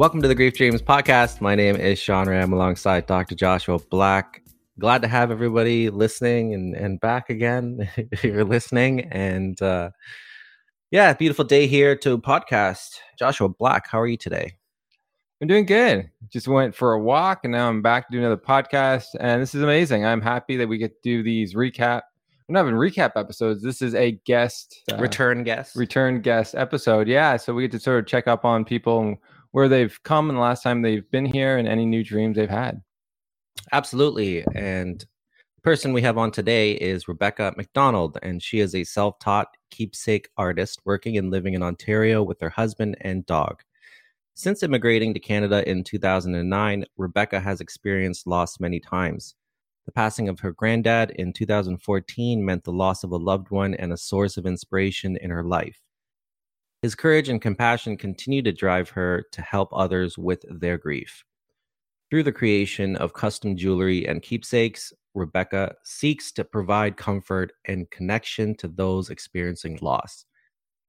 Welcome to the Grief Dreams podcast. My name is Sean Ram alongside Dr. Joshua Black. Glad to have everybody listening and, and back again if you're listening. And uh, yeah, beautiful day here to podcast. Joshua Black, how are you today? I'm doing good. Just went for a walk and now I'm back to do another podcast. And this is amazing. I'm happy that we get to do these recap. We're not even recap episodes. This is a guest uh, return guest. Return guest episode. Yeah. So we get to sort of check up on people and where they've come and the last time they've been here and any new dreams they've had. Absolutely. And the person we have on today is Rebecca McDonald, and she is a self taught keepsake artist working and living in Ontario with her husband and dog. Since immigrating to Canada in 2009, Rebecca has experienced loss many times. The passing of her granddad in 2014 meant the loss of a loved one and a source of inspiration in her life. His courage and compassion continue to drive her to help others with their grief. Through the creation of custom jewelry and keepsakes, Rebecca seeks to provide comfort and connection to those experiencing loss.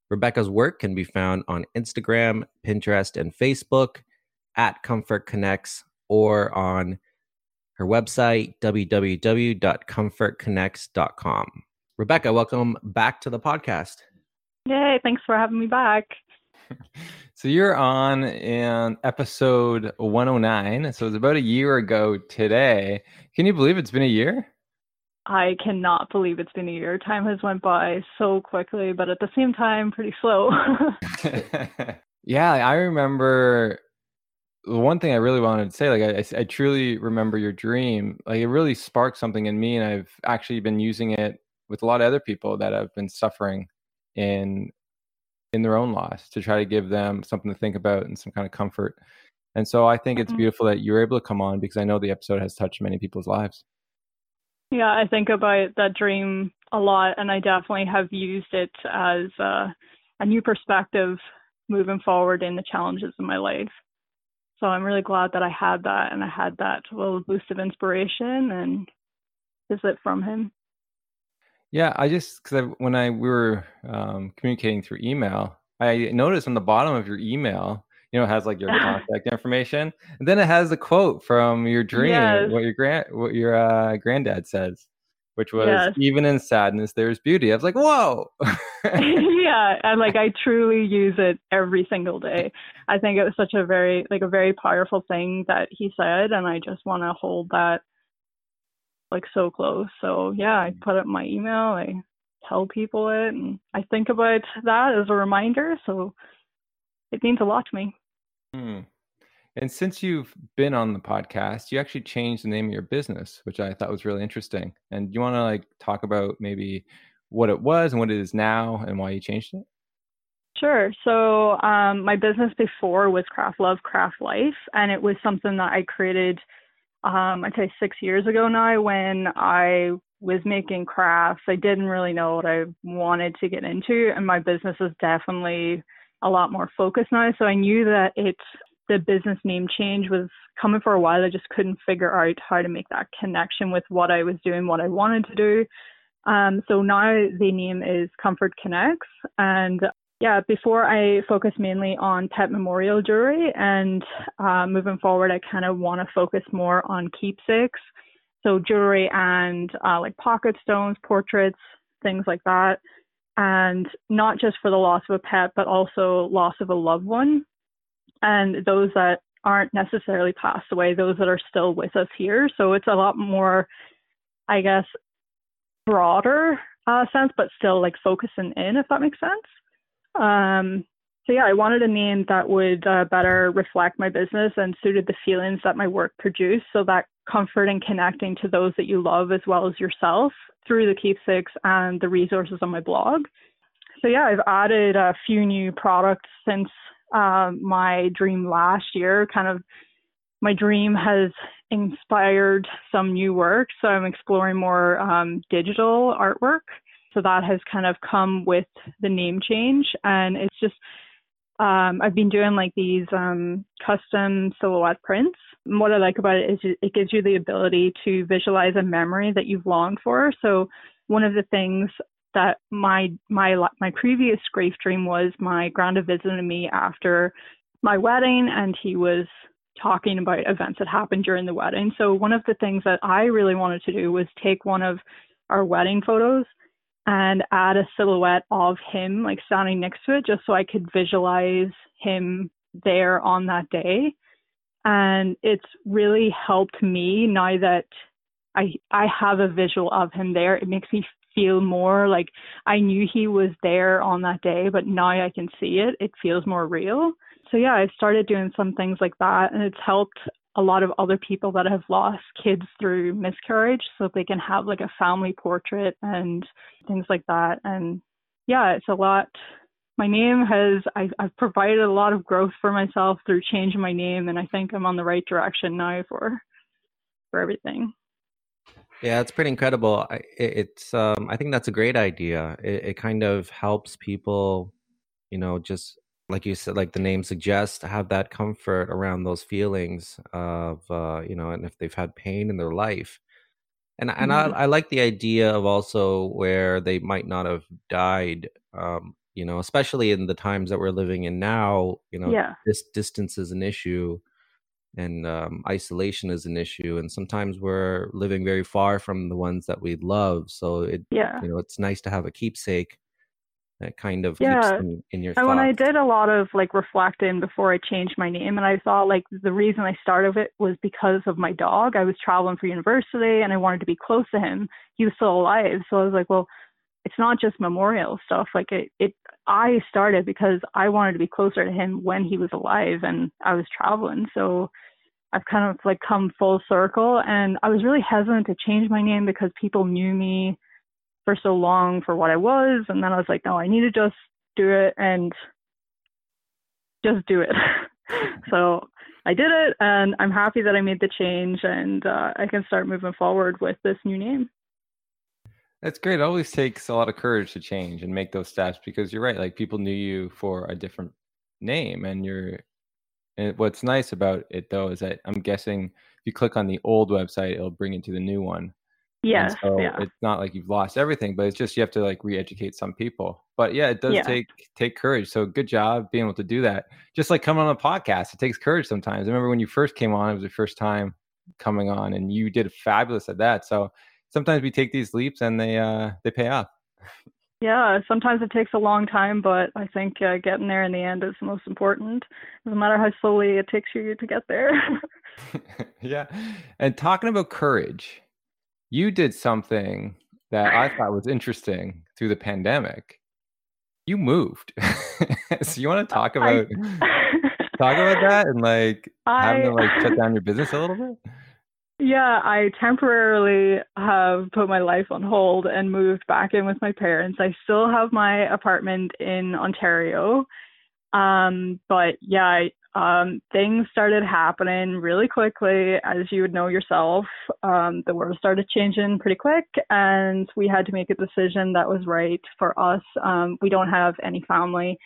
Rebecca's work can be found on Instagram, Pinterest, and Facebook at Comfort Connects or on her website, www.comfortconnects.com. Rebecca, welcome back to the podcast. Yay, thanks for having me back. so you're on in episode 109. So it's about a year ago today. Can you believe it's been a year? I cannot believe it's been a year. Time has went by so quickly, but at the same time, pretty slow. yeah, I remember the one thing I really wanted to say. Like, I, I truly remember your dream. Like, it really sparked something in me, and I've actually been using it with a lot of other people that have been suffering in in their own loss to try to give them something to think about and some kind of comfort. And so I think it's mm-hmm. beautiful that you're able to come on because I know the episode has touched many people's lives. Yeah, I think about that dream a lot, and I definitely have used it as a, a new perspective moving forward in the challenges of my life. So I'm really glad that I had that, and I had that little boost of inspiration and visit from him. Yeah, I just because when I we were um, communicating through email, I noticed on the bottom of your email, you know, it has like your contact information, and then it has a quote from your dream, yes. what your grand, what your uh, granddad says, which was yes. even in sadness there's beauty. I was like, whoa. yeah, and like I truly use it every single day. I think it was such a very like a very powerful thing that he said, and I just want to hold that like so close. So yeah, I put up my email. I tell people it, and I think about that as a reminder. So it means a lot to me. Hmm. And since you've been on the podcast, you actually changed the name of your business, which I thought was really interesting. And you want to like talk about maybe what it was and what it is now and why you changed it? Sure. So um, my business before was Craft Love, Craft Life, and it was something that I created um, I'd say six years ago now when I was making crafts. I didn't really know what I wanted to get into, and my business is definitely a lot more focused now. So I knew that it's the business name change was coming for a while. I just couldn't figure out how to make that connection with what I was doing, what I wanted to do. Um, so now the name is Comfort Connects, and yeah, before I focus mainly on pet memorial jewelry, and uh, moving forward, I kind of want to focus more on keepsakes, so jewelry and uh, like pocket stones, portraits, things like that, and not just for the loss of a pet, but also loss of a loved one, and those that aren't necessarily passed away, those that are still with us here. So it's a lot more, I guess, broader uh, sense, but still like focusing in, if that makes sense. Um, so yeah, I wanted a name that would uh, better reflect my business and suited the feelings that my work produced. So that comfort and connecting to those that you love as well as yourself through the keepsakes and the resources on my blog. So yeah, I've added a few new products since uh, my dream last year. Kind of my dream has inspired some new work, so I'm exploring more um, digital artwork. So that has kind of come with the name change. And it's just, um, I've been doing like these um, custom silhouette prints. And what I like about it is it gives you the ability to visualize a memory that you've longed for. So one of the things that my my my previous grief dream was my granddad visited me after my wedding and he was talking about events that happened during the wedding. So one of the things that I really wanted to do was take one of our wedding photos and add a silhouette of him like standing next to it just so I could visualize him there on that day. And it's really helped me now that I I have a visual of him there. It makes me feel more like I knew he was there on that day, but now I can see it. It feels more real. So yeah, I started doing some things like that and it's helped a lot of other people that have lost kids through miscarriage so they can have like a family portrait and things like that. And yeah, it's a lot my name has I, I've provided a lot of growth for myself through changing my name and I think I'm on the right direction now for for everything. Yeah, it's pretty incredible. I, it's um, I think that's a great idea. It, it kind of helps people, you know, just like you said, like the name suggests, have that comfort around those feelings of, uh, you know, and if they've had pain in their life, and and mm-hmm. I, I like the idea of also where they might not have died, um, you know, especially in the times that we're living in now. You know, yeah. this distance is an issue and um, isolation is an issue and sometimes we're living very far from the ones that we love so it yeah you know it's nice to have a keepsake that kind of yeah. in, in, your and when i did a lot of like reflecting before i changed my name and i thought like the reason i started it was because of my dog. I was traveling for university and i wanted to be close to him. He was still alive. So i was like well it's not just memorial stuff. Like it it i started because i wanted to be closer to him when he was alive and i was traveling. So i've kind of like come full circle and i was really hesitant to change my name because people knew me for so long for what i was and then i was like no i need to just do it and just do it so i did it and i'm happy that i made the change and uh, i can start moving forward with this new name that's great. It always takes a lot of courage to change and make those steps because you're right. Like people knew you for a different name, and you're. And what's nice about it though is that I'm guessing if you click on the old website, it'll bring you to the new one. Yes. So yeah. it's not like you've lost everything, but it's just you have to like re-educate some people. But yeah, it does yeah. take take courage. So good job being able to do that. Just like coming on a podcast, it takes courage sometimes. I remember when you first came on, it was your first time coming on, and you did fabulous at that. So sometimes we take these leaps and they uh they pay off yeah sometimes it takes a long time but i think uh, getting there in the end is the most important no matter how slowly it takes you to get there yeah and talking about courage you did something that i thought was interesting through the pandemic you moved so you want to talk about I... talk about that and like I... having to like shut down your business a little bit yeah, I temporarily have put my life on hold and moved back in with my parents. I still have my apartment in Ontario. Um, but yeah, um, things started happening really quickly, as you would know yourself. Um, the world started changing pretty quick, and we had to make a decision that was right for us. Um, we don't have any family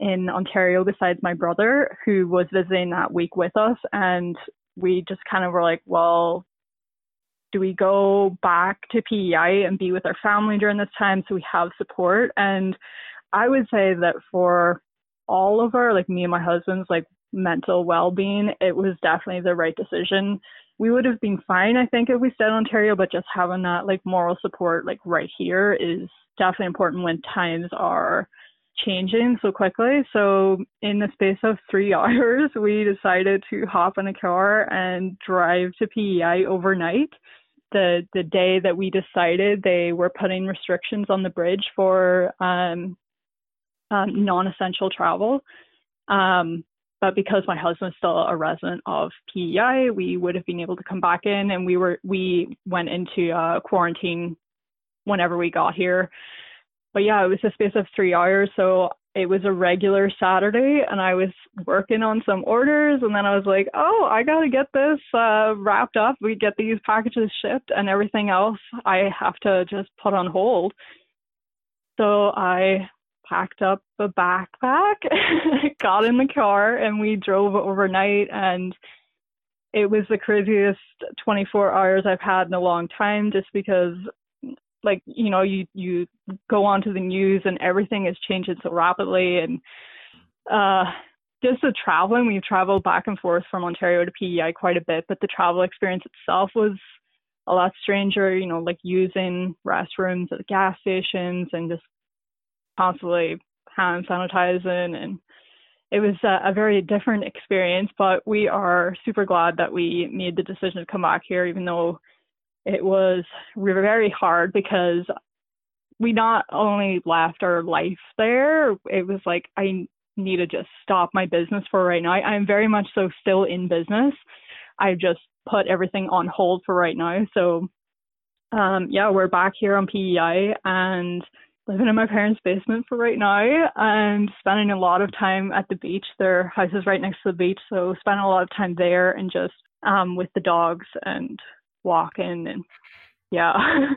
in Ontario besides my brother, who was visiting that week with us, and we just kind of were like, well, do we go back to PEI and be with our family during this time so we have support? And I would say that for all of our, like me and my husband's, like mental well being, it was definitely the right decision. We would have been fine, I think, if we stayed in Ontario, but just having that like moral support, like right here, is definitely important when times are changing so quickly. So in the space of three hours, we decided to hop in a car and drive to PEI overnight. The the day that we decided they were putting restrictions on the bridge for um, um, non-essential travel. Um, but because my husband's still a resident of PEI, we would have been able to come back in, and we were we went into uh, quarantine whenever we got here but yeah, it was a space of three hours. So it was a regular Saturday and I was working on some orders and then I was like, oh, I got to get this uh, wrapped up. We get these packages shipped and everything else I have to just put on hold. So I packed up a backpack, got in the car and we drove overnight. And it was the craziest 24 hours I've had in a long time just because like you know you you go onto the news and everything is changing so rapidly. And uh just the traveling we've traveled back and forth from ontario to pei quite a bit but the travel experience itself was a lot stranger you know like using restrooms at the gas stations and just constantly hand sanitizing and it was a, a, very different experience but we are super glad that we made the decision to come back here even though it was very hard because we not only left our life there, it was like I need to just stop my business for right now. I'm very much so still in business. I just put everything on hold for right now. So um yeah, we're back here on PEI and living in my parents' basement for right now and spending a lot of time at the beach. Their house is right next to the beach, so spending a lot of time there and just um with the dogs and walking and yeah.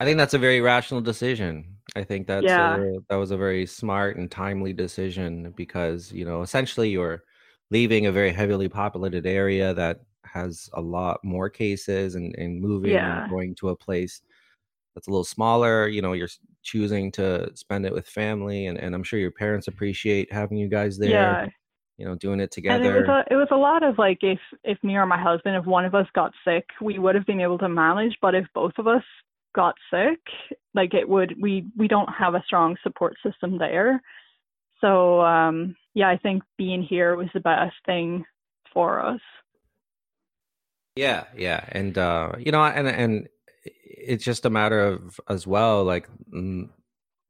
I think that's a very rational decision. I think that's yeah. a, that was a very smart and timely decision because you know essentially you're leaving a very heavily populated area that has a lot more cases and, and moving yeah. and going to a place that's a little smaller. You know, you're choosing to spend it with family, and, and I'm sure your parents appreciate having you guys there. Yeah, you know, doing it together. And it was a, it was a lot of like if if me or my husband, if one of us got sick, we would have been able to manage. But if both of us got sick, like it would we we don't have a strong support system there. So um yeah, I think being here was the best thing for us. Yeah, yeah, and uh, you know, and and it's just a matter of as well, like mm,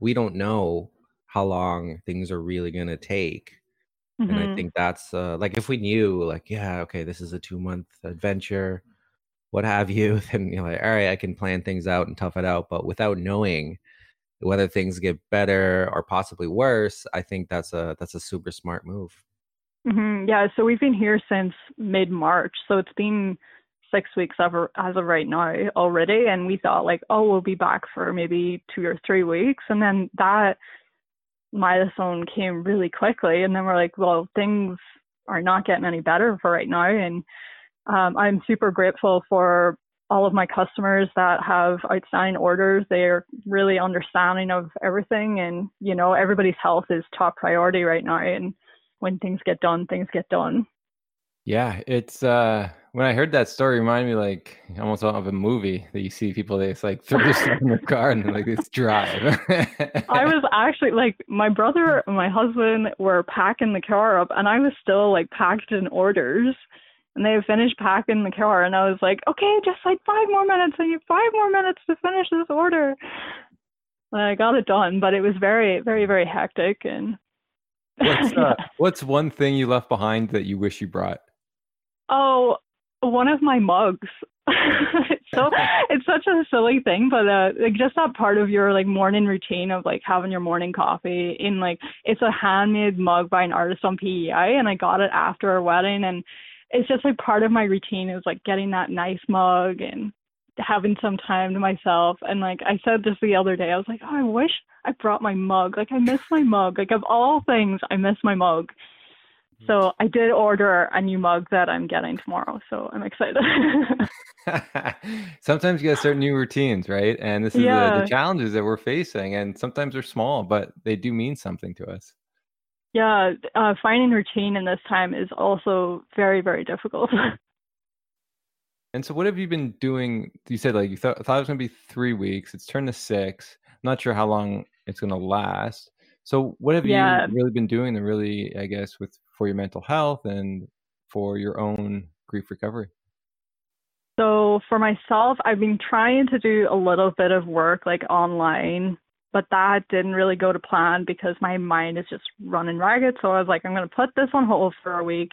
we don't know how long things are really going to take Mm-hmm. and i think that's uh, like if we knew like yeah okay this is a two month adventure what have you then you're like all right i can plan things out and tough it out but without knowing whether things get better or possibly worse i think that's a that's a super smart move mm-hmm. yeah so we've been here since mid march so it's been six weeks ever as of right now already and we thought like oh we'll be back for maybe two or three weeks. And then that milestone came really quickly and then we're like well things are not getting any better for right now. And um, i'm super grateful for all of my customers that have outstanding orders. They're really understanding of everything and you know everybody's health is top priority right now. And when things get done things get done yeah it's uh when I heard that story, it reminded me like almost of a movie that you see people they like throw their stuff in their car and like this drive. I was actually like my brother and my husband were packing the car up and I was still like packed in orders and they finished packing the car and I was like, Okay, just like five more minutes, I need five more minutes to finish this order. And I got it done, but it was very, very, very hectic and What's uh, what's one thing you left behind that you wish you brought? Oh, one of my mugs. so it's such a silly thing, but uh, like just that part of your like morning routine of like having your morning coffee in like it's a handmade mug by an artist on PEI, and I got it after our wedding, and it's just like part of my routine is like getting that nice mug and having some time to myself. And like I said this the other day, I was like, oh, I wish I brought my mug. Like I miss my mug. Like of all things, I miss my mug. So I did order a new mug that I'm getting tomorrow. So I'm excited. sometimes you got to start new routines, right? And this is yeah. the, the, challenges that we're facing. And sometimes they're small, but they do mean something to us. Yeah, uh, finding routine in this time is also very, very difficult. and so, what have you been doing? You said like you thought, thought it was going to be three weeks. It's turned to six. I'm not sure how long it's going to last. So, what have yeah. you really been doing to really, I guess, with for your mental health and for your own grief recovery? So for myself, I've been trying to do a little bit of work like online, but that didn't really go to plan because my mind is just running ragged. So I was like, I'm going to put this on hold for a week,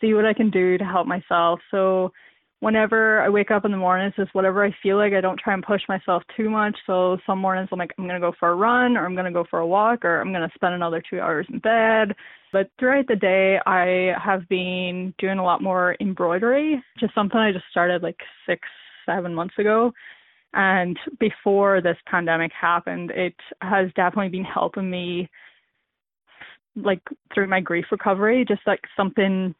see what I can do to help myself. So whenever I wake up in the morning, it's just whatever I feel like. I don't try and push myself too much. So some mornings I'm like, I'm going to go for a run or I'm going to go for a walk or I'm going to spend another two hours in bed. But throughout the day, I have been doing a lot more embroidery, just something I just started like six, seven months ago. And before this pandemic happened, it has definitely been helping me like through my grief recovery, just like something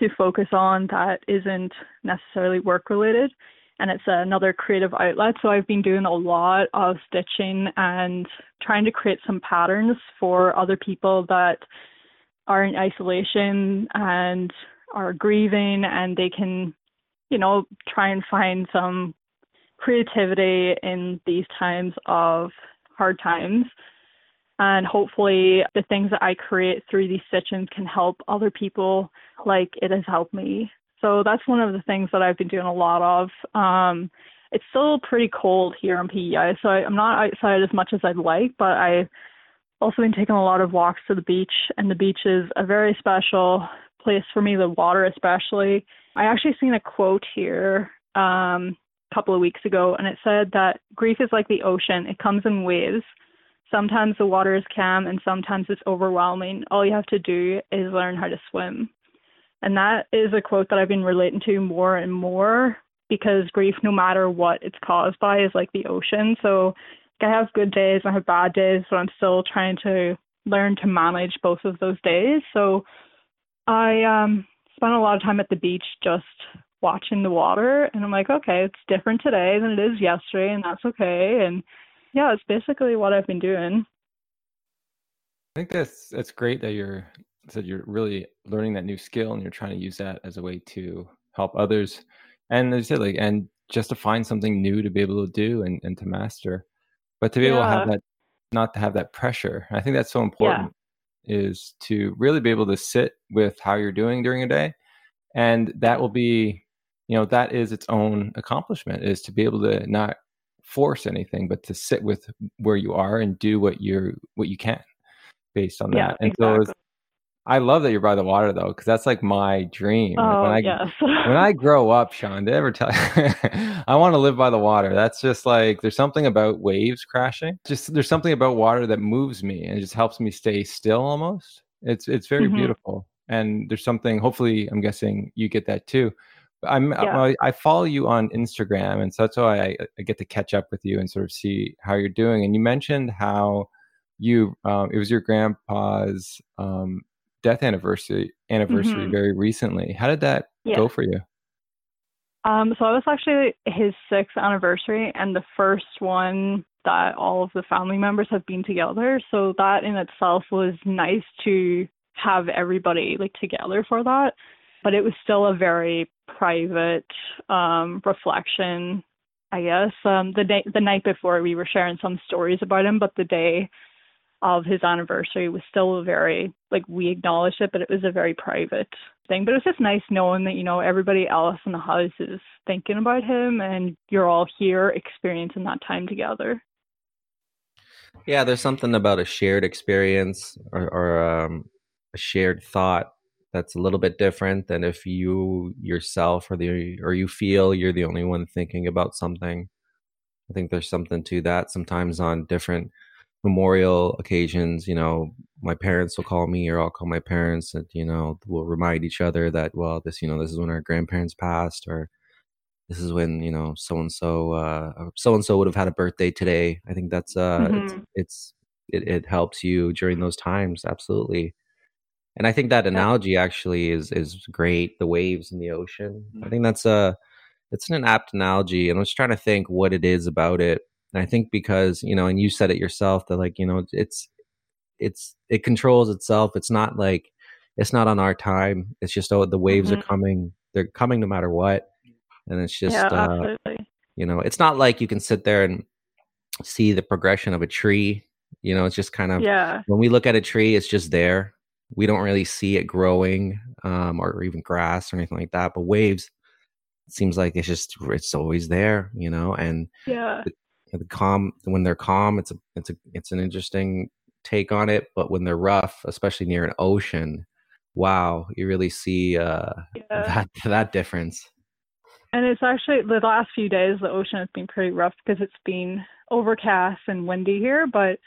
to focus on that isn't necessarily work related. and it's another creative outlet. So I've been doing a lot of stitching and trying to create some patterns for other people that are in isolation and are grieving and they can, you know, try and find some creativity in these times of hard times. And hopefully, the things that I create through these stitchings can help other people like it has helped me. So that's one of the things that I've been doing a lot of. Um, it's still pretty cold here in PEI, so I, I'm not outside as much as I'd like, but I've also been taking a lot of walks to the beach, and the beach is a very special place for me, the water especially. I actually seen a quote here um, a couple of weeks ago, and it said that grief is like the ocean, it comes in waves. Sometimes the water is calm and sometimes it's overwhelming. All you have to do is learn how to swim. And that is a quote that I've been relating to more and more because grief, no matter what it's caused by, is like the ocean. So I have good days, and I have bad days, but I'm still trying to learn to manage both of those days. So I um spent a lot of time at the beach just watching the water and I'm like, okay, it's different today than it is yesterday and that's okay. And yeah, it's basically what I've been doing. I think that's that's great that you're that you're really learning that new skill and you're trying to use that as a way to help others. And as I said, like and just to find something new to be able to do and, and to master. But to be yeah. able to have that not to have that pressure. I think that's so important yeah. is to really be able to sit with how you're doing during a day. And that will be, you know, that is its own accomplishment is to be able to not force anything, but to sit with where you are and do what you're what you can based on yeah, that. And exactly. so I love that you're by the water though, because that's like my dream. Oh, when I yes. when I grow up, Sean, did I ever tell you I want to live by the water? That's just like there's something about waves crashing. Just there's something about water that moves me and just helps me stay still almost. It's it's very Mhm. beautiful. And there's something hopefully I'm guessing you get that too. I'm Yeah. I, I follow you on Instagram and so that's why I, I get to catch up with you and sort of see how you're doing. And you mentioned how you um, it was your grandpa's um, death anniversary anniversary Mhm. very recently. How did that Yeah. go for you? Um, so it was actually his sixth anniversary and the first one that all of the family members have been together. So that in itself was nice to have everybody like together for that. But it was still a very private um reflection, I guess. Um the day the night before we were sharing some stories about him, but the day of his anniversary was still a very like we acknowledged it, but it was a very private thing. But it was just nice knowing that, you know, everybody else in the house is thinking about him and you're all here experiencing that time together. Yeah, there's something about a shared experience or, or um, a shared thought that's a little bit different than if you yourself or the or you feel you're the only one thinking about something. I think there's something to that. Sometimes on different memorial occasions, you know, my parents will call me or I'll call my parents and, you know, we'll remind each other that, well, this, you know, this is when our grandparents passed or this is when, you know, so and so, uh, so and so would have had a birthday today. I think that's, uh, it's, Mhm. it's, it, it helps you during those times. Absolutely. And I think that analogy actually is, is great. The waves in the ocean. I think that's a, it's an apt analogy. And I was trying to think what it is about it. And I think because, you know, and you said it yourself that like, you know, it's, it's, it controls itself. It's not like, it's not on our time. It's just, oh, the waves are Mhm. coming. They're coming no matter what. And it's just, yeah, uh, you know, it's not like you can sit there and see the progression of a tree. You know, it's just kind of, Yeah. when we look at a tree, it's just there. We don't really see it growing, um, or even grass or anything like that. But waves, seems like it's just it's always there, you know. And Yeah. the calm when they're calm, it's a it's a it's an interesting take on it. But when they're rough, especially near an ocean, wow, you really see uh, Yeah. that that difference. And it's actually the last few days the ocean has been pretty rough because it's been overcast and windy here. But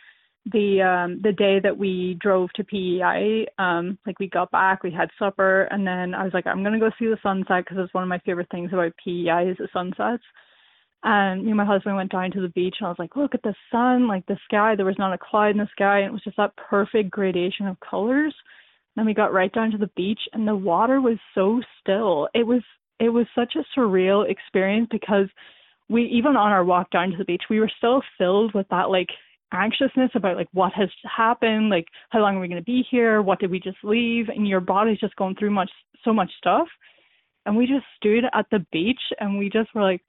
the um the day that we drove to PEI, um, like we got back, we had supper, and then I was like, I'm gonna go see the sunset because it's one of my favorite things about PEI is the sunsets. And me and my husband went down to the beach, and I was like, look at the sun, like the sky. There was not a cloud in the sky, and it was just that perfect gradation of colors. Then we got right down to the beach, and the water was so still. It was it was such a surreal experience because we even on our walk down to the beach, we were still filled with that like anxiousness about like what has happened, like how long are we going to be here, what did we just leave, and your body's just going through much so much stuff. And we just stood at the beach and we just were like,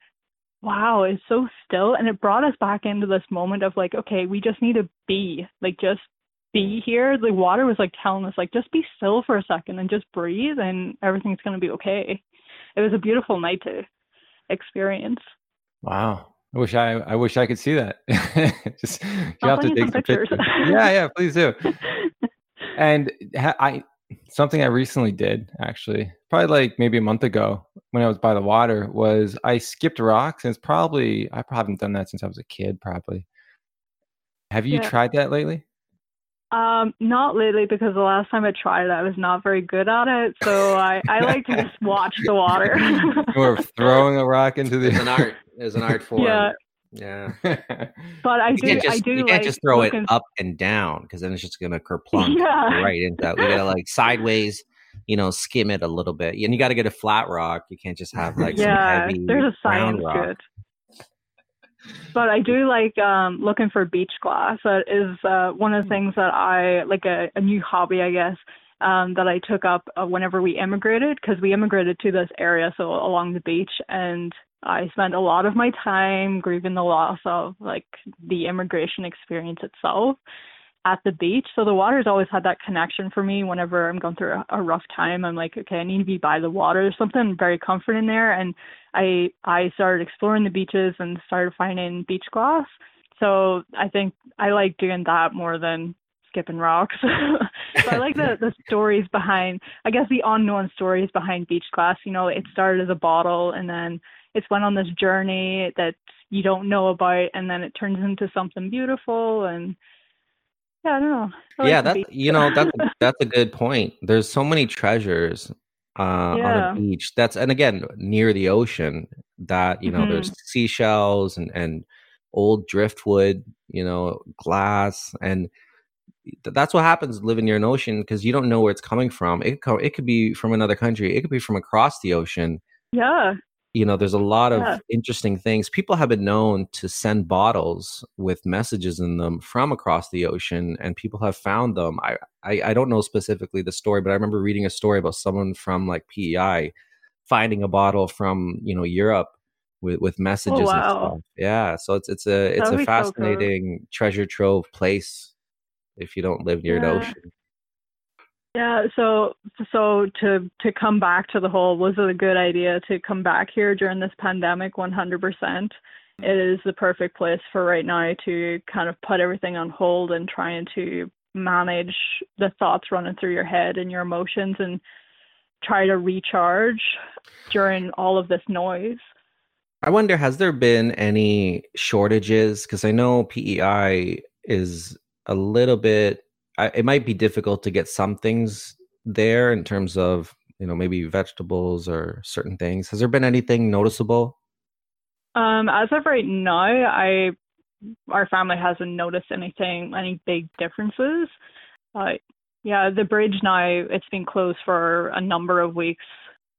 wow, it's so still. And it brought us back into this moment of like, okay, we just need to be, like, just be here. The water was like telling us, like, just be still for a second and just breathe and everything's going to be okay. It was a beautiful night to experience. Wow. I wish I I wish I could see that. Just you I'll have to you take some some pictures. yeah, yeah, please do. And ha- I something I recently did actually, probably like maybe a month ago when I was by the water was I skipped rocks and it's probably I probably haven't done that since I was a kid probably. Have you Yeah. tried that lately? Um, not lately because the last time I tried it, I was not very good at it. So I, I like to just watch the water. We're throwing a rock into There's an the art. There's an art form. Yeah. Yeah. but I You do, can't I do you like can't just throw it looking- up and down because then it's just gonna kerplunk Yeah. right into that. We gotta like sideways, you know, skim it a little bit. And you gotta get a flat rock. You can't just have like some yeah, heavy there's a round science rock. to it. But I do like um, looking for beach glass. That is uh, one of the things that I like a, a new hobby, I guess, um, that I took up uh, whenever we immigrated because we immigrated to this area, so along the beach, and I spent a lot of my time grieving the loss of like the immigration experience itself at the beach. So the water's always had that connection for me whenever I'm going through a, a rough time. I'm like, okay, I need to be by the water. There's something very comforting there. And I I started exploring the beaches and started finding beach glass. So I think I like doing that more than skipping rocks. so I like the the stories behind I guess the unknown stories behind beach glass. You know, it started as a bottle and then it's went on this journey that you don't know about and then it turns into something beautiful and yeah, I don't know. I yeah, the that's you know that's that's a good point. There's so many treasures uh, on Yeah. a beach. That's and again near the ocean that you know Mhm. there's seashells and and old driftwood, you know, glass and th- that's what happens living near an ocean because you don't know where it's coming from. It could it could be from another country. It could be from across the ocean. yeah. You know, there's a lot of Yeah. interesting things. People have been known to send bottles with messages in them from across the ocean, and people have found them. I, I, I don't know specifically the story, but I remember reading a story about someone from like PEI finding a bottle from you know Europe with with oh, messages. Oh, wow. stuff. Yeah, so it's it's a it's That would a be so cool. fascinating treasure trove place if you don't live near an Yeah. ocean. Yeah, so so to to come back to the whole was it a good idea to come back here during this pandemic 100%. It is the perfect place for right now to kind of put everything on hold and trying to manage the thoughts running through your head and your emotions and try to recharge during all of this noise. I wonder, has there been any shortages? Because I know PEI is a little bit. I, it might be difficult to get some things there in terms of you know maybe vegetables or certain things. Has there been anything noticeable? Um, as of right now, I our family hasn't noticed anything, any big differences. But yeah, the bridge now it's been closed for a number of weeks.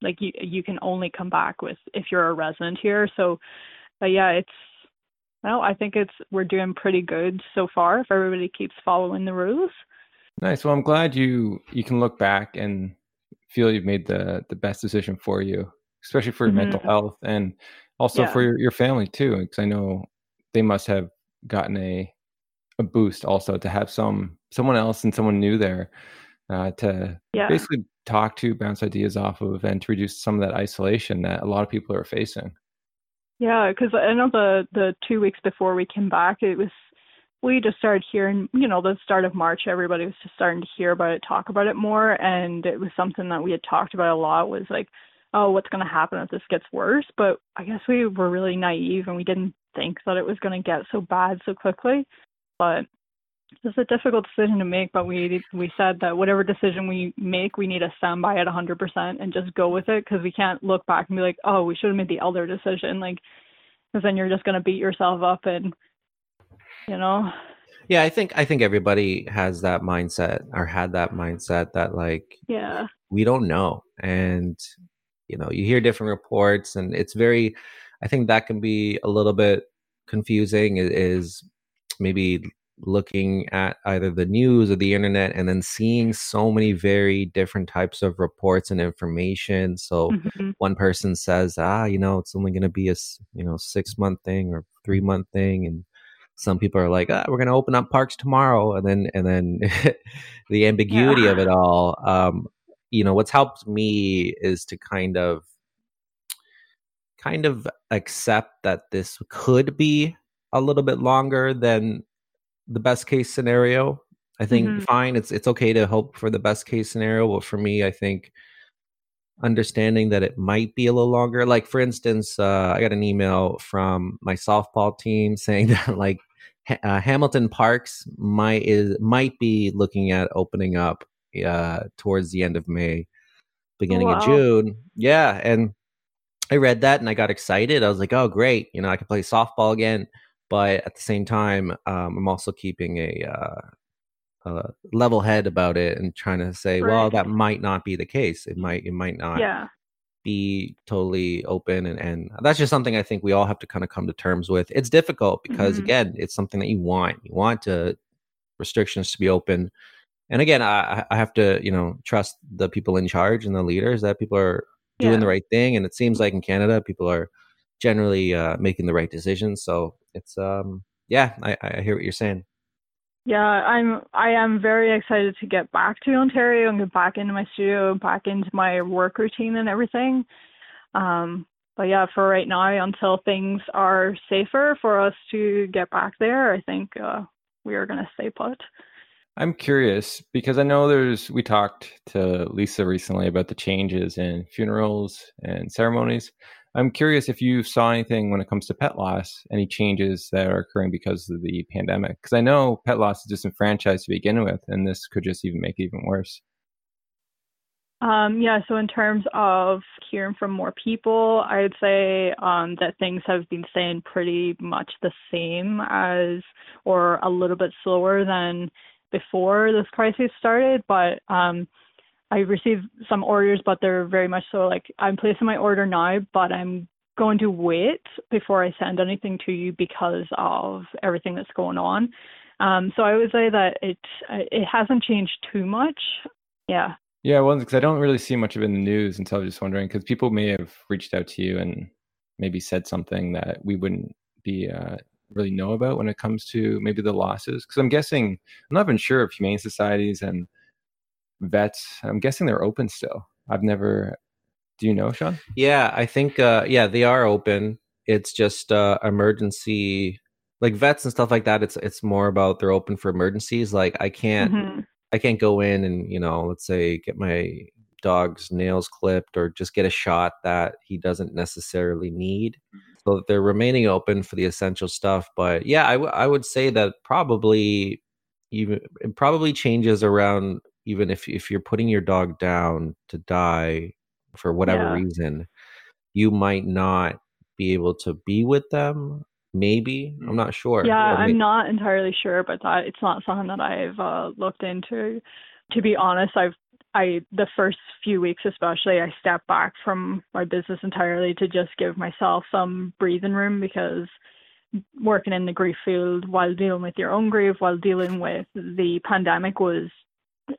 Like you, you can only come back with if you're a resident here. So, but yeah, it's. Well, I think it's we're doing pretty good so far if everybody keeps following the rules. Nice. Well, I'm glad you you can look back and feel you've made the the best decision for you, especially for your mental Mhm. health and also Yeah. for your, your family too. Because I know they must have gotten a a boost also to have some someone else and someone new there uh, to Yeah. basically talk to, bounce ideas off of, and to reduce some of that isolation that a lot of people are facing. Yeah, because I know the the two weeks before we came back, it was we just started hearing, you know, the start of March, everybody was just starting to hear about it, talk about it more, and it was something that we had talked about a lot. Was like, oh, what's going to happen if this gets worse? But I guess we were really naive and we didn't think that it was going to get so bad so quickly. But it's a difficult decision to make. But we we said that whatever decision we make, we need to stand by it 100% and just go with it because we can't look back and be like, oh, we should have made the elder decision, like, because then you're just going to beat yourself up and, you know, Yeah, I think I think everybody has that mindset or had that mindset that like yeah, we don't know and you know you hear different reports and it's very i think that can be a little bit confusing is maybe looking at either the news or the internet and then seeing so many very different types of reports and information. So mm-hmm. one person says ah you know it's only going to be a you know 6 month thing or 3 month thing and some people are like ah, we're going to open up parks tomorrow and then and then the ambiguity yeah. of it all um you know what's helped me is to kind of kind of accept that this could be a little bit longer than the best case scenario. I think mm-hmm. fine, it's it's okay to hope for the best case scenario, but for me, I think understanding that it might be a little longer. Like for instance, uh, I got an email from my softball team saying that like uh, Hamilton Parks might is might be looking at opening up uh, towards the end of May, beginning oh, wow. of June. Yeah, and I read that and I got excited. I was like, "Oh, great! You know, I can play softball again." but at the same time, um, I'm also keeping a, uh, level head about it and trying to say, right. well, that might not be the case. It might, it might not yeah. be totally open, and and that's just something I think we all have to kind of come to terms with. It's difficult because mm-hmm. again, it's something that you want. You want to restrictions to be open. And again, I, I have to, you know, trust the people in charge and the leaders that people are doing yeah. the right thing. And it seems like in Canada, people are generally uh, making the right decisions. So it's um yeah, I, I hear what you're saying. Yeah, I'm I am very excited to get back to Ontario and get back into my studio, back into my work routine and everything. Um but yeah, for right now until things are safer for us to get back there, I think uh we are going to stay put. I'm curious because I know there's we talked to Lisa recently about the changes in funerals and ceremonies. I'm curious if you saw anything when it comes to pet loss, any changes that are occurring because of the pandemic. Because I know pet loss is disenfranchised to begin with, and this could just even make it even worse. Um, yeah, so in terms of hearing from more people, I'd say um, that things have been staying pretty much the same as, or a little bit slower than before this crisis started. But um, I received some orders, but they're very much so like I'm placing my order now, but I'm going to wait before I send anything to you because of everything that's going on. Um, so I would say that it it hasn't changed too much. Yeah. Yeah, well, because I don't really see much of it in the news, and so I was just wondering because people may have reached out to you and maybe said something that we wouldn't be uh, really know about when it comes to maybe the losses. Because I'm guessing I'm not even sure if humane societies and vets i'm guessing they're open still. I've never do you know sean? Yeah i think uh yeah they are open. It's just uh emergency like vets and stuff like that it's it's more about they're open for emergencies. Like i can't mm-hmm. i can't go in and you know let's say get my dog's nails clipped or just get a shot that he doesn't necessarily need. So they're remaining open for the essential stuff but yeah I, w- I would say that probably even it probably changes around even if if you're putting your dog down to die for whatever yeah. reason, you might not be able to be with them. Maybe I'm not sure. Yeah, I'm not entirely sure about that. It's not something that I've uh, looked into. To be honest, I've I the first few weeks especially I stepped back from my business entirely to just give myself some breathing room because working in the grief field while dealing with your own grief while dealing with the pandemic was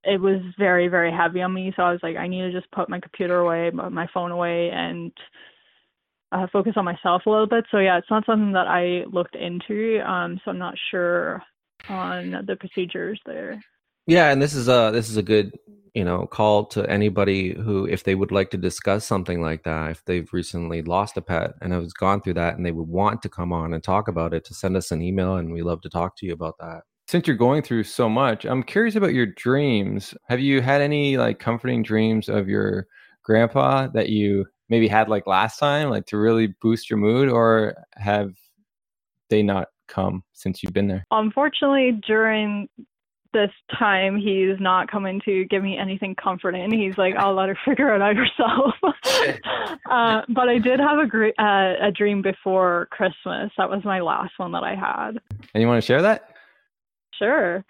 it was very very heavy on me. So i was like i need to just put my computer away my phone away and uh, focus on myself a little bit. So yeah it's not something that i looked into um so i'm not sure on the procedures there. Yeah and this is a this is a good you know call to anybody who if they would like to discuss something like that if they've recently lost a pet and has gone through that and they would want to come on and talk about it to send us an email and we love to talk to you about that since you're going through so much, I'm curious about your dreams. Have you had any like comforting dreams of your grandpa that you maybe had like last time, like to really boost your mood, or have they not come since you've been there? Unfortunately, during this time he's not coming to give me anything comforting. He's like i'll let her figure it out herself. Uh, but i did have a great uh, a dream before christmas. That was my last one that i had. And you want to share that Sure.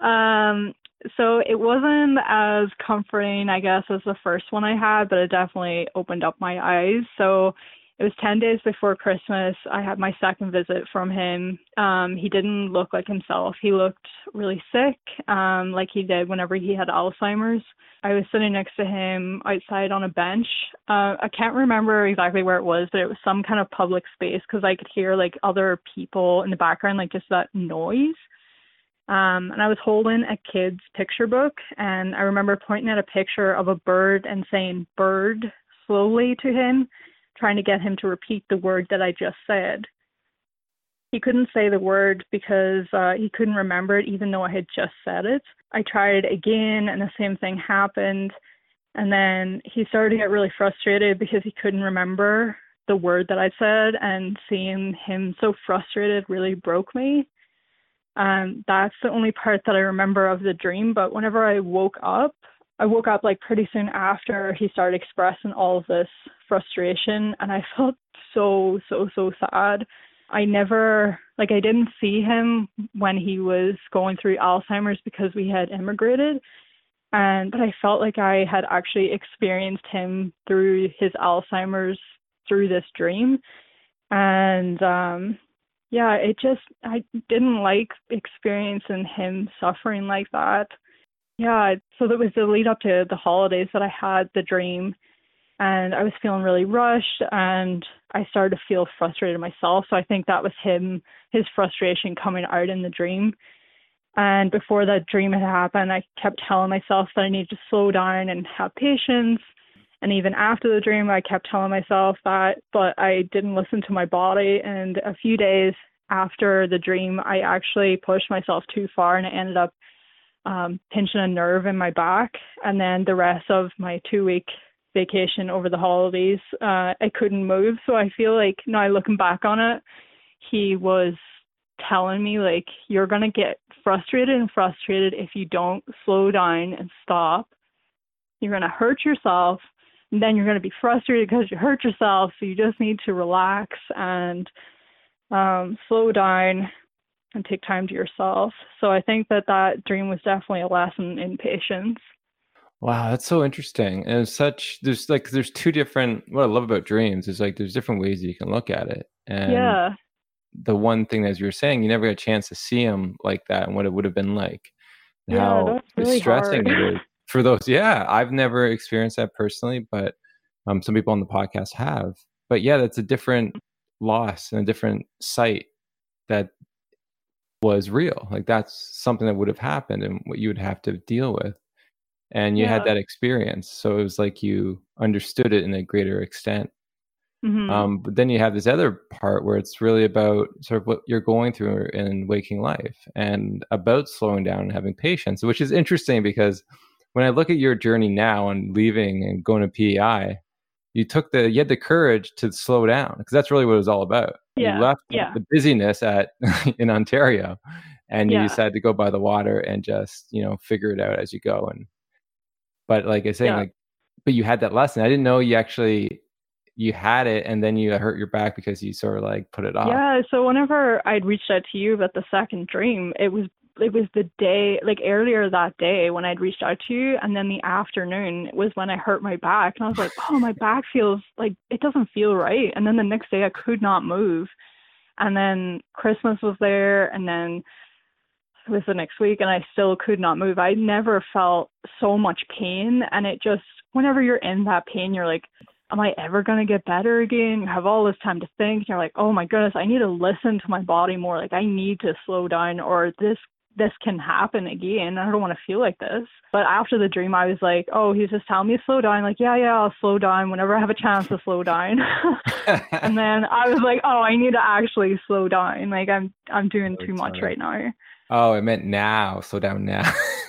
Um, So it wasn't as comforting, I guess, as the first one I had, but it definitely opened up my eyes. So it was 10 days before Christmas. I had my second visit from him. Um, he didn't look like himself. He looked really sick, um, like he did whenever he had Alzheimer's. I was sitting next to him outside on a bench. Uh, I can't remember exactly where it was, but it was some kind of public space because I could hear like other people in the background, like just that noise. Um, and I was holding a kid's picture book, and I remember pointing at a picture of a bird and saying bird slowly to him trying to get him to repeat the word that I just said. He couldn't say the word because uh, he couldn't remember it, even though I had just said it. I tried again, and the same thing happened. And then he started to get really frustrated because he couldn't remember the word that I said, and seeing him so frustrated really broke me. Um, that's the only part that I remember of the dream. But whenever I woke up, I woke up like pretty soon after he started expressing all of this frustration and I felt so so so sad. I never like I didn't see him when he was going through Alzheimer's because we had immigrated and but I felt like I had actually experienced him through his Alzheimer's through this dream and um yeah, it just I didn't like experiencing him suffering like that. Yeah, so that was the lead up to the holidays that I had the dream and I was feeling really rushed and I started to feel frustrated myself. So I think that was him, his frustration coming out in the dream. And before that dream had happened, I kept telling myself that I needed to slow down and have patience. And even after the dream, I kept telling myself that, but I didn't listen to my body. And a few days after the dream, I actually pushed myself too far and I ended up um, pinching a nerve in my back. And then the rest of my two week vacation over the holidays, uh, I couldn't move. So I feel like now looking back on it, he was telling me like you're gonna get frustrated and frustrated if you don't slow down and stop. You're gonna hurt yourself and then you're gonna be frustrated because you hurt yourself. So you just need to relax and um, slow down and take time to yourself. So I think that that dream was definitely a lesson in patience. Wow, that's so interesting. And such there's like there's two different what I love about dreams is like there's different ways you can look at it. And yeah. the one thing as you were saying, you never got a chance to see them like that and what it would have been like. And yeah, how really distressing hard. it is for those. Yeah, I've never experienced that personally, but um some people on the podcast have. But yeah, that's a different loss and a different sight that was real. Like that's something that would have happened and what you would have to deal with. And you Yeah. had that experience. So it was like you understood it in a greater extent. Mhm. Um, but then you have this other part where it's really about sort of what you're going through in waking life and about slowing down and having patience, which is interesting because when I look at your journey now and leaving and going to PEI, you took the you had the courage to slow down because that's really what it was all about. Yeah, You left yeah. the busyness at in Ontario and you decided to go by the water and just, you know, figure it out as you go. And but like I say, Yeah. like but you had that lesson. I didn't know you actually you had it and then you hurt your back because you sort of like put it off. Yeah, so whenever I'd reached out to you about the second dream, it was it was the day like earlier that day when I'd reached out to you and then the afternoon was when I hurt my back and I was like, Oh, my back feels like it doesn't feel right and then the next day I could not move. And then Christmas was there and then it was the next week and I still could not move. I never felt so much pain and it just whenever you're in that pain you're like am I ever going to get better again? You have all this time to think. You're like, oh my goodness, I need to listen to my body more. Like I need to slow down or this this can happen again. I don't want to feel like this. But after the dream, I was like, oh, he's just telling me to slow down. Like, yeah, yeah, I'll slow down whenever I have a chance to slow down. and then I was like, oh, I need to actually slow down. Like I'm I'm doing too much right now. oh, it meant now. Slow down now.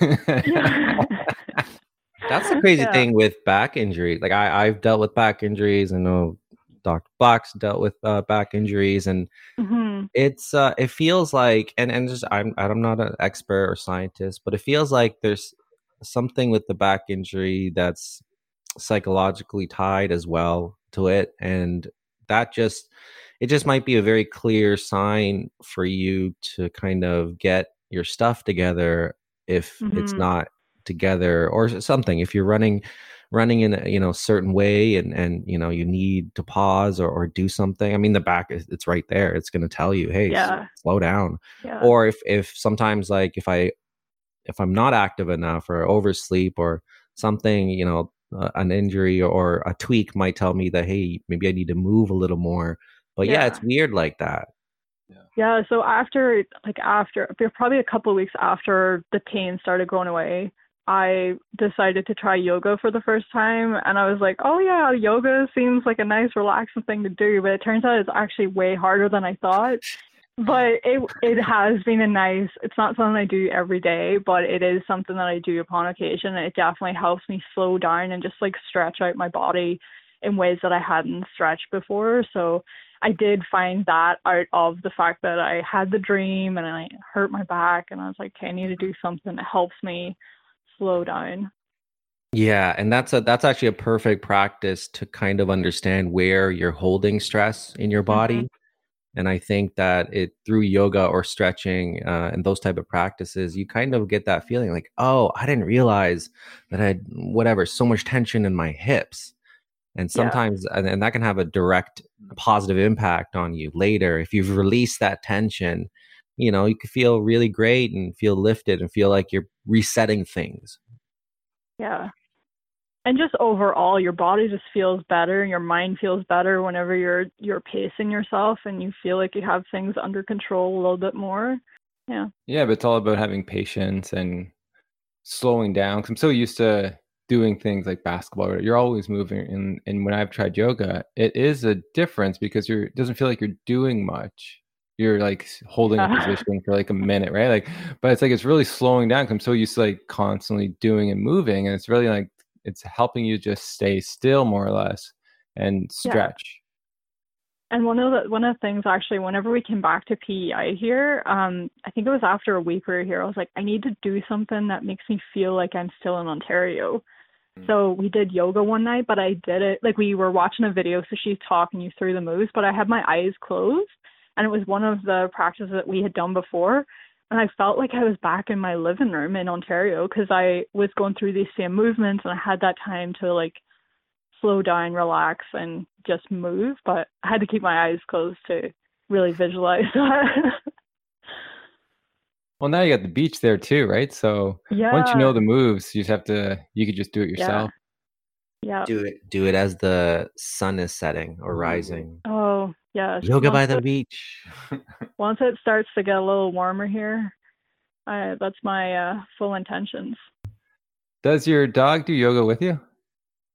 That's the crazy Yeah. thing with back injury. Like I, I've dealt with back injuries. I know Dr. Black's dealt with uh, back injuries, and hmm it's uh, it feels like, and and just I'm I'm not an expert or scientist, but it feels like there's something with the back injury that's psychologically tied as well to it, and that just it just might be a very clear sign for you to kind of get your stuff together if mm-hmm. it's not together or something if you're running running in a you know certain way and and you know you need to pause or, or do something i mean the back is it's right there it's going to tell you hey yeah. slow down yeah. or if if sometimes like if i if i'm not active enough or oversleep or something you know uh, an injury or a tweak might tell me that hey maybe i need to move a little more but yeah, yeah it's weird like that yeah. yeah so after like after probably a couple of weeks after the pain started going away I decided to try yoga for the first time and I was like, oh yeah, yoga seems like a nice relaxing thing to do, but it turns out it's actually way harder than I thought. But it it has been a nice it's not something I do every day, but it is something that I do upon occasion. It definitely helps me slow down and just like stretch out my body in ways that I hadn't stretched before. So I did find that out of the fact that I had the dream and I hurt my back and I was like, okay, I need to do something that helps me slow down. Yeah, and that's a that's actually a perfect practice to kind of understand where you're holding stress in your body. Mm-hmm. And I think that it through yoga or stretching uh, and those type of practices, you kind of get that feeling like, oh, I didn't realize that I had whatever so much tension in my hips. And sometimes, yeah. and, and that can have a direct positive impact on you later if you've released that tension you know you could feel really great and feel lifted and feel like you're resetting things. Yeah. And just overall your body just feels better and your mind feels better whenever you're you're pacing yourself and you feel like you have things under control a little bit more. Yeah. Yeah but it's all about having patience and slowing down because i'm so used to doing things like basketball you're always moving and and when i've tried yoga it is a difference because you're it doesn't feel like you're doing much you're like holding a position for like a minute, right? Like, but it's like it's really slowing down. I'm so used to like constantly doing and moving, and it's really like it's helping you just stay still more or less and stretch. Yeah. And one of the one of the things actually, whenever we came back to PEI here, um, I think it was after a week we were here. I was like, I need to do something that makes me feel like I'm still in Ontario. Mm. So we did yoga one night, but I did it like we were watching a video, so she's talking you through the moves, but I had my eyes closed and it was one of the practices that we had done before and I felt like I was back in my living room in Ontario because I was going through these same movements and I had that time to like slow down, relax, and just move. But I had to keep my eyes closed to really visualize that. well, now you got the beach there too, right? So yeah. once you know the moves, you just have to. You could just do it yourself. Yeah. yeah. Do it. Do it as the sun is setting or rising. Oh, yeah. Yoga by the it, beach. once it starts to get a little warmer here, I, that's my uh, full intentions. Does your dog do yoga with you?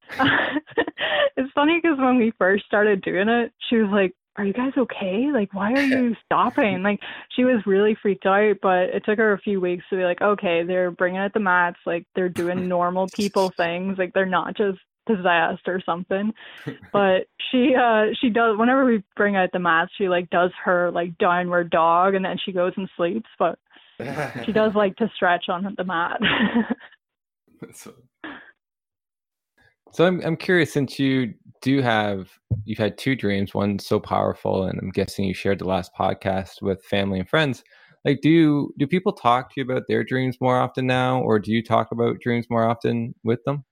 it's funny because when we first started doing it, she was like, are you guys okay? Like, why are you stopping? Like, she was really freaked out, but it took her a few weeks to be like, okay, they're bringing out the mats. Like, they're doing normal people things. Like, they're not just possessed or something. but she uh she does whenever we bring out the mats, she like does her like downward dog and then she goes and sleeps. But she does like to stretch on the mat. so, so I'm I'm curious since you do have you've had two dreams, one so powerful, and I'm guessing you shared the last podcast with family and friends. Like, do you, do people talk to you about their dreams more often now, or do you talk about dreams more often with them?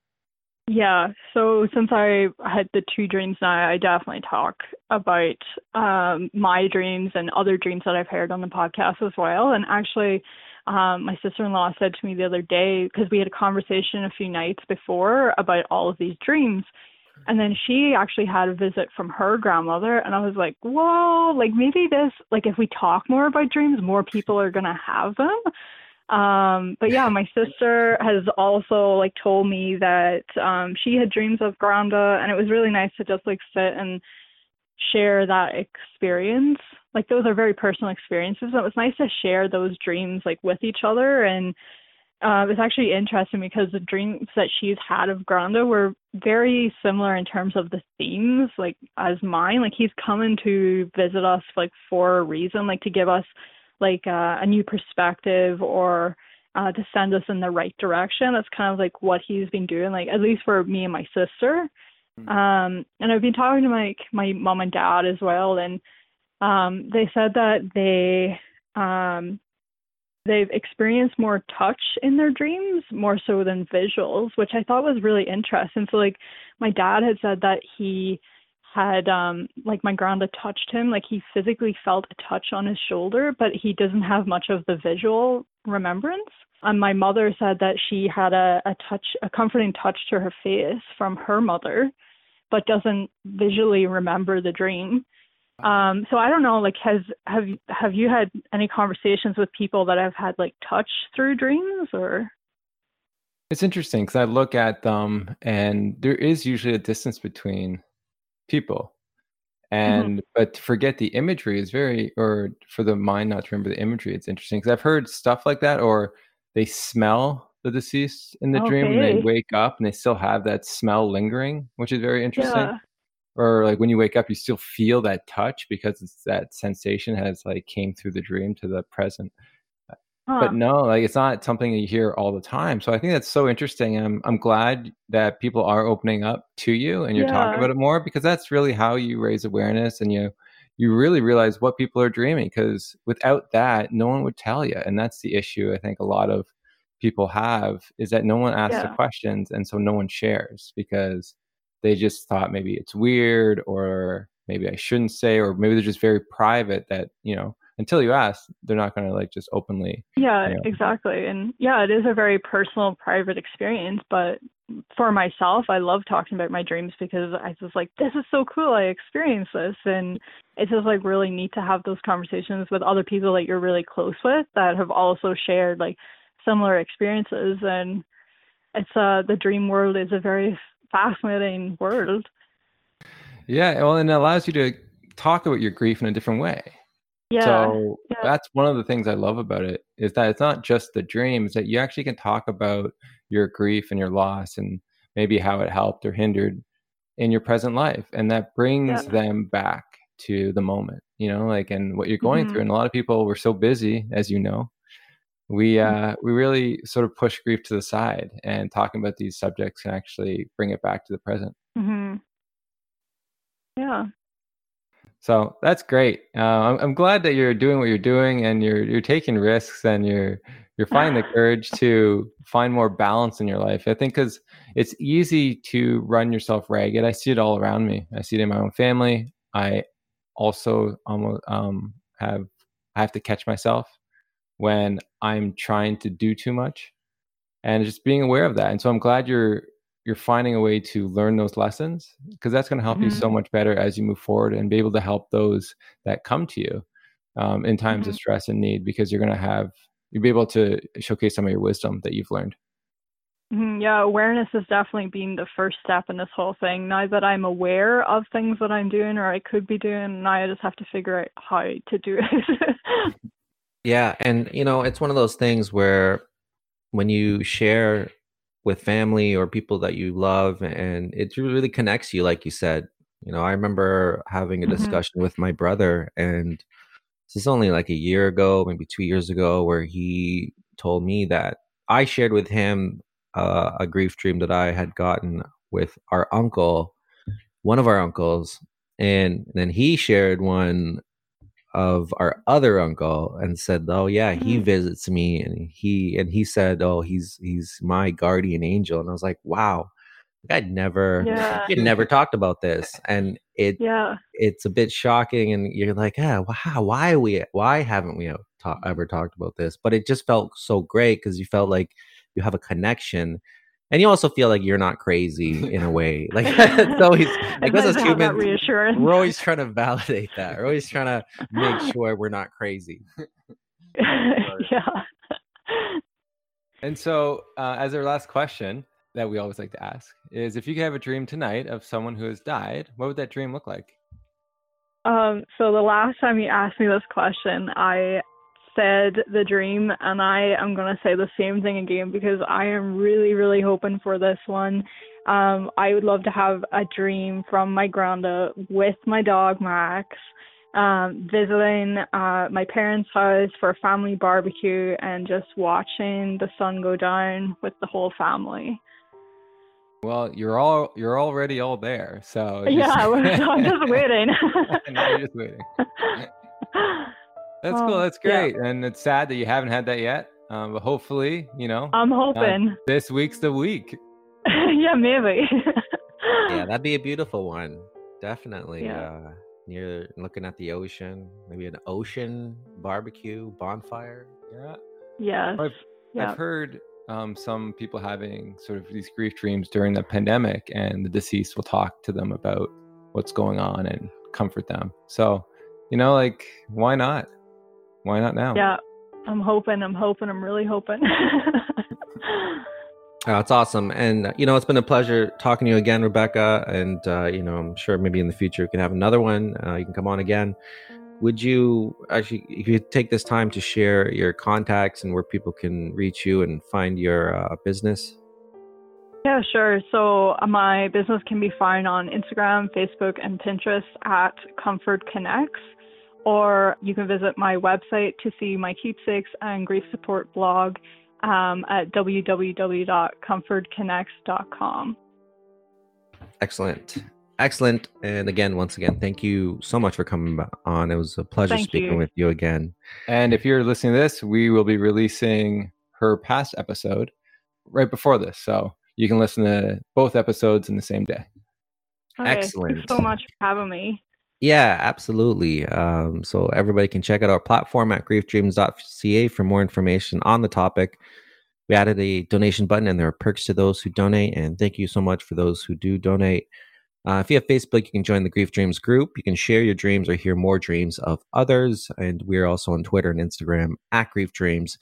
Yeah, so since I had the two dreams now, I definitely talk about um, my dreams and other dreams that I've heard on the podcast as well. And actually, um, my sister in law said to me the other day, because we had a conversation a few nights before about all of these dreams. And then she actually had a visit from her grandmother. And I was like, whoa, like maybe this, like if we talk more about dreams, more people are going to have them. Um, but yeah, my sister has also like told me that um, she had dreams of Granda, and it was really nice to just like sit and share that experience. Like those are very personal experiences. And it was nice to share those dreams like with each other, and uh, it's actually interesting because the dreams that she's had of Granda were very similar in terms of the themes, like as mine. Like he's coming to visit us like for a reason, like to give us like uh, a new perspective or uh, to send us in the right direction. That's kind of like what he's been doing, like at least for me and my sister. Mm-hmm. Um, and I've been talking to my my mom and dad as well, and um, they said that they um, they've experienced more touch in their dreams more so than visuals, which I thought was really interesting. So like my dad had said that he had um like my granda touched him, like he physically felt a touch on his shoulder, but he doesn't have much of the visual remembrance. And my mother said that she had a, a touch a comforting touch to her face from her mother, but doesn't visually remember the dream. Um, so I don't know, like, has have have you had any conversations with people that have had like touch through dreams, or? It's interesting because I look at them, and there is usually a distance between people, mm-hmm. and mm-hmm. but to forget the imagery is very, or for the mind not to remember the imagery, it's interesting because I've heard stuff like that, or they smell the deceased in the okay. dream and they wake up and they still have that smell lingering, which is very interesting. Yeah or like when you wake up you still feel that touch because it's that sensation has like came through the dream to the present huh. but no like it's not something you hear all the time so i think that's so interesting and i'm, I'm glad that people are opening up to you and you're yeah. talking about it more because that's really how you raise awareness and you you really realize what people are dreaming because without that no one would tell you and that's the issue i think a lot of people have is that no one asks yeah. the questions and so no one shares because they just thought maybe it's weird or maybe I shouldn't say, or maybe they're just very private that, you know, until you ask, they're not going to like just openly. Yeah, you know. exactly. And yeah, it is a very personal, private experience. But for myself, I love talking about my dreams because I was like, this is so cool. I experienced this. And it's just like really neat to have those conversations with other people that you're really close with that have also shared like similar experiences. And it's uh, the dream world is a very fascinating world. Yeah, well, and it allows you to talk about your grief in a different way. Yeah. So yeah. that's one of the things I love about it is that it's not just the dreams that you actually can talk about your grief and your loss and maybe how it helped or hindered in your present life and that brings yeah. them back to the moment you know like and what you're going mm-hmm. through and a lot of people were so busy as you know we mm-hmm. uh, we really sort of push grief to the side, and talking about these subjects can actually bring it back to the present. Mm-hmm. Yeah. So that's great. Uh, I'm, I'm glad that you're doing what you're doing, and you're you're taking risks, and you're you're finding the courage to find more balance in your life. I think because it's easy to run yourself ragged. I see it all around me. I see it in my own family. I also almost um, have I have to catch myself when I'm trying to do too much and just being aware of that. And so I'm glad you're you're finding a way to learn those lessons because that's going to help mm-hmm. you so much better as you move forward and be able to help those that come to you um, in times mm-hmm. of stress and need because you're going to have you'll be able to showcase some of your wisdom that you've learned. Mm-hmm. Yeah, awareness has definitely been the first step in this whole thing. Now that I'm aware of things that I'm doing or I could be doing, now I just have to figure out how to do it. Yeah, and you know, it's one of those things where when you share with family or people that you love and it really connects you like you said. You know, I remember having a mm-hmm. discussion with my brother and this is only like a year ago, maybe 2 years ago where he told me that I shared with him uh, a grief dream that I had gotten with our uncle, one of our uncles, and then he shared one of our other uncle and said, "Oh yeah, he mm-hmm. visits me," and he and he said, "Oh, he's he's my guardian angel," and I was like, "Wow." I'd never, yeah. never talked about this, and it, yeah, it's a bit shocking. And you're like, yeah, wow, why we, why haven't we ta- ever talked about this? But it just felt so great because you felt like you have a connection and you also feel like you're not crazy in a way. Like it's always like us as humans, we're always trying to validate that. We're always trying to make sure we're not crazy. yeah. And so, uh, as our last question that we always like to ask is, if you could have a dream tonight of someone who has died, what would that dream look like? Um, so the last time you asked me this question, I said the dream, and I am going to say the same thing again because I am really, really hoping for this one. Um, I would love to have a dream from my granda with my dog Max, um, visiting uh, my parents' house for a family barbecue and just watching the sun go down with the whole family. Well, you're all you're already all there, so just... yeah, I'm just waiting. now you're just waiting. That's Oh, cool. That's yeah. great. And it's sad that you haven't had that yet. Um, but hopefully, you know, I'm uh, hoping. this week's the week. yeah, maybe. Yeah, that'd be a beautiful one. Definitely. Yeah. Uh, near looking at the ocean, maybe an ocean barbecue bonfire. Yeah. yes. I've, Yeah. I've heard um, some people having sort of these grief dreams during the pandemic, and the deceased will talk to them about what's going on and comfort them. So, you know, like, why not? Why not now? Yeah. I'm hoping. I'm hoping. I'm really hoping. Oh, it's awesome. And, uh, you know, it's been a pleasure talking to you again, Rebecca. And, uh, you know, I'm sure maybe in the future we can have another one. Uh, you can come on again. Would you actually, if you take this time to share your contacts and where people can reach you and find your uh, business? yeah, sure. So uh, my business can be found on Instagram, Facebook, and Pinterest at Comfort Connects. Or you can visit my website to see my keepsakes and grief support blog um, at www.comfortconnects.com. Excellent. Excellent. And again, once again, thank you so much for coming on. It was a pleasure Thank speaking you. with you again. And if you're listening to this, we will be releasing her past episode right before this. So you can listen to both episodes in the same day. Okay, Thanks Excellent. so much for having me. Yeah, absolutely. Um, so everybody can check out our platform at griefdreams.ca for more information on the topic. We added a donation button, and there are perks to those who donate. And thank you so much for those who do donate. Uh, if you have Facebook, you can join the Grief Dreams group. You can share your dreams or hear more dreams of others. And we're also on Twitter and Instagram at Grief Dreams.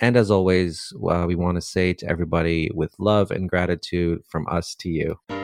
And as always, uh, we want to say to everybody with love and gratitude from us to you.